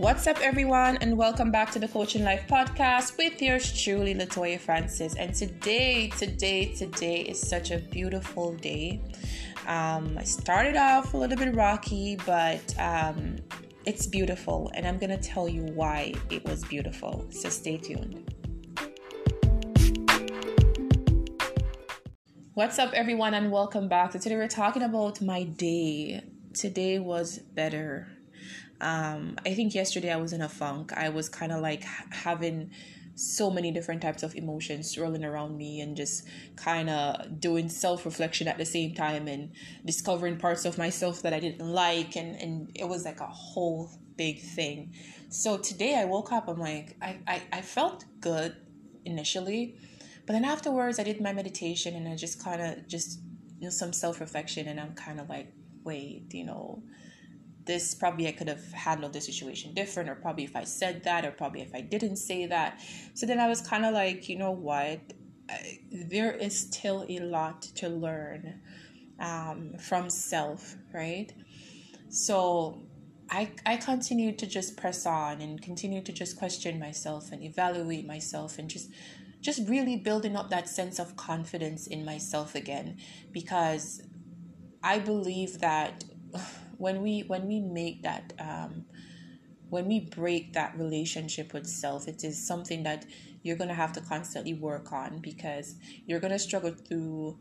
What's up, everyone, and welcome back to the Coaching Life podcast with yours truly, Latoya Francis. And today, today, today is such a beautiful day. Um, I started off a little bit rocky, but um, it's beautiful, and I'm gonna tell you why it was beautiful. So stay tuned. What's up, everyone, and welcome back. So today we're talking about my day. Today was better um, I think yesterday I was in a funk. I was kind of like having so many different types of emotions swirling around me and just kind of doing self-reflection at the same time and discovering parts of myself that I didn't like and and it was like a whole big thing. So today I woke up I'm like I I, I felt good initially but then afterwards I did my meditation and I just kind of just you know some self-reflection and I'm kind of like wait, you know, this probably I could have handled the situation different, or probably if I said that, or probably if I didn't say that. So then I was kind of like, you know what? there is still a lot to learn um, from self, right? So I I continued to just press on and continue to just question myself and evaluate myself and just just really building up that sense of confidence in myself again because I believe that when we when we make that um, when we break that relationship with self it is something that you're going to have to constantly work on because you're going to struggle through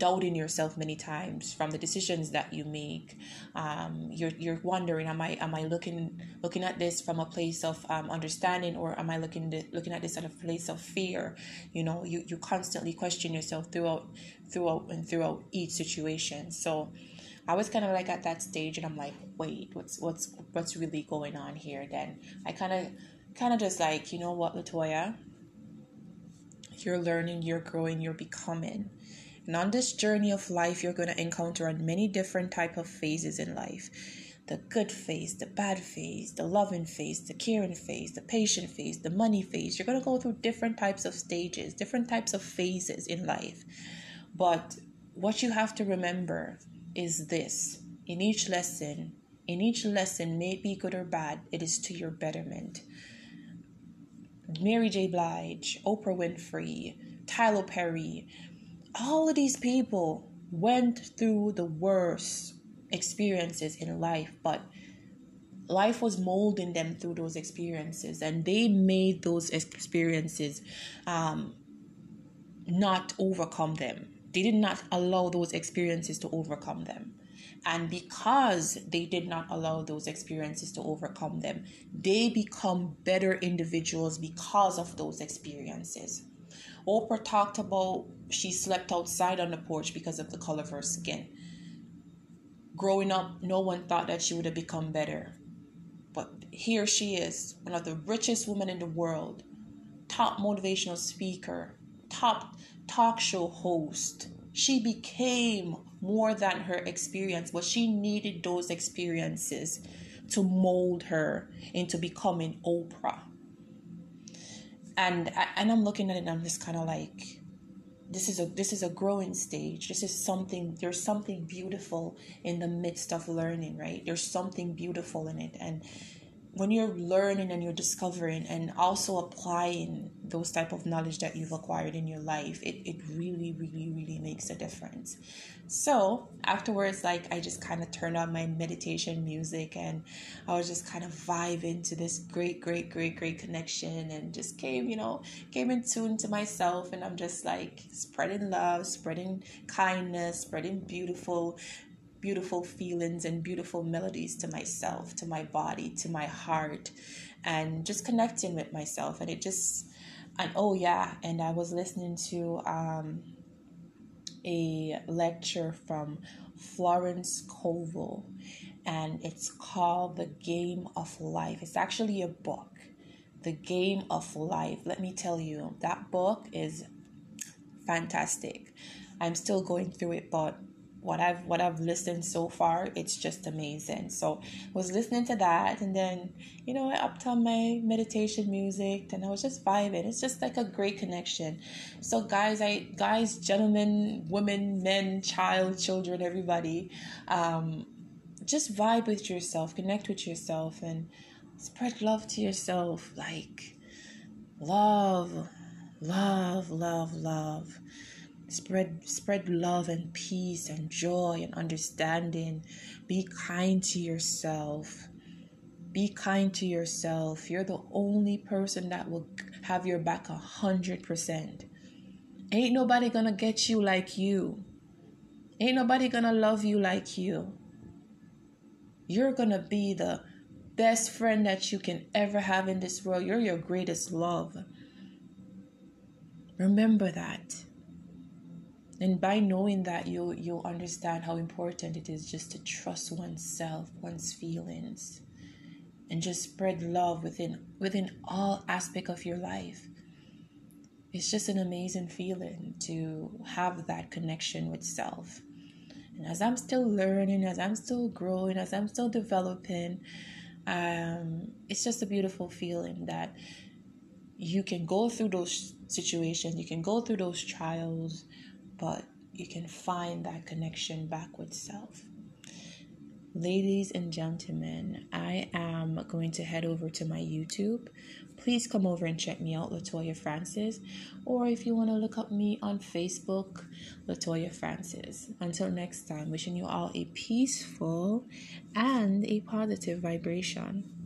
doubting yourself many times from the decisions that you make. Um, you're, you're wondering am i am i looking looking at this from a place of um, understanding or am i looking to, looking at this at a place of fear? You know you, you constantly question yourself throughout throughout and throughout each situation. So I was kind of like at that stage, and I'm like, wait, what's what's what's really going on here? Then I kind of kind of just like, you know what, Latoya, you're learning, you're growing, you're becoming. And on this journey of life, you're going to encounter many different type of phases in life. The good phase, the bad phase, the loving phase, the caring phase, the patient phase, the money phase. You're going to go through different types of stages, different types of phases in life. But what you have to remember is this in each lesson, in each lesson, may be good or bad, it is to your betterment. Mary J. Blige, Oprah Winfrey, Tyler Perry, all of these people went through the worst experiences in life, but life was molding them through those experiences, and they made those experiences um, not overcome them they did not allow those experiences to overcome them. And because they did not allow those experiences to overcome them, they become better individuals because of those experiences. Oprah talked about she slept outside on the porch because of the color of her skin. Growing up, no one thought that she would have become better. But here she is, one of the richest women in the world, top motivational speaker, top talk show host. She became more than her experience, but she needed those experiences to mold her into becoming Oprah. And and I'm looking at it and I'm just kind of like this is a this is a growing stage. This is something there's something beautiful in the midst of learning, right? There's something beautiful in it and when you're learning and you're discovering and also applying those type of knowledge that you've acquired in your life it, it really really really makes a difference. So afterwards like i just kind of turned on my meditation music and i was just kind of vibing to this great great great great connection and just came you know came in tune to myself and i'm just like spreading love spreading kindness spreading beautiful beautiful feelings and beautiful melodies to myself, to my body, to my heart, and just connecting with myself. And it just, and oh yeah, and I was listening to um, a lecture from Florence Scovel, and it's called The Game of Life. It's actually a book, The Game of Life. Let me tell you, that book is fantastic. I'm still going through it, but what I've what I've listened so far, it's just amazing. So was listening to that and then, you know, I upped on my meditation music and I was just vibing. It's just like a great connection. So guys, I guys, gentlemen, women, men, child, children, everybody, um, just vibe with yourself, connect with yourself and Spread love to yourself. Like, love, love, love, love. Spread, spread love and peace and joy and understanding. Be kind to yourself. Be kind to yourself. You're the only person that will have your back a hundred percent. Ain't nobody gonna get you like you. Ain't nobody gonna love you like you. You're gonna be the best friend that you can ever have in this world. You're your greatest love. Remember that. And by knowing that, you'll, you'll understand how important it is just to trust oneself, one's feelings, and just spread love within, within all aspect of your life. It's just an amazing feeling to have that connection with self. And as I'm still learning, as I'm still growing, as I'm still developing, um, it's just a beautiful feeling that you can go through those situations, you can go through those trials, but you can find that connection back with self. Ladies and gentlemen, I am going to head over to my YouTube. Please come over and check me out, Latoya Francis. Or if you want to look up me on Facebook, Latoya Francis. Until next time, wishing you all a peaceful and a positive vibration.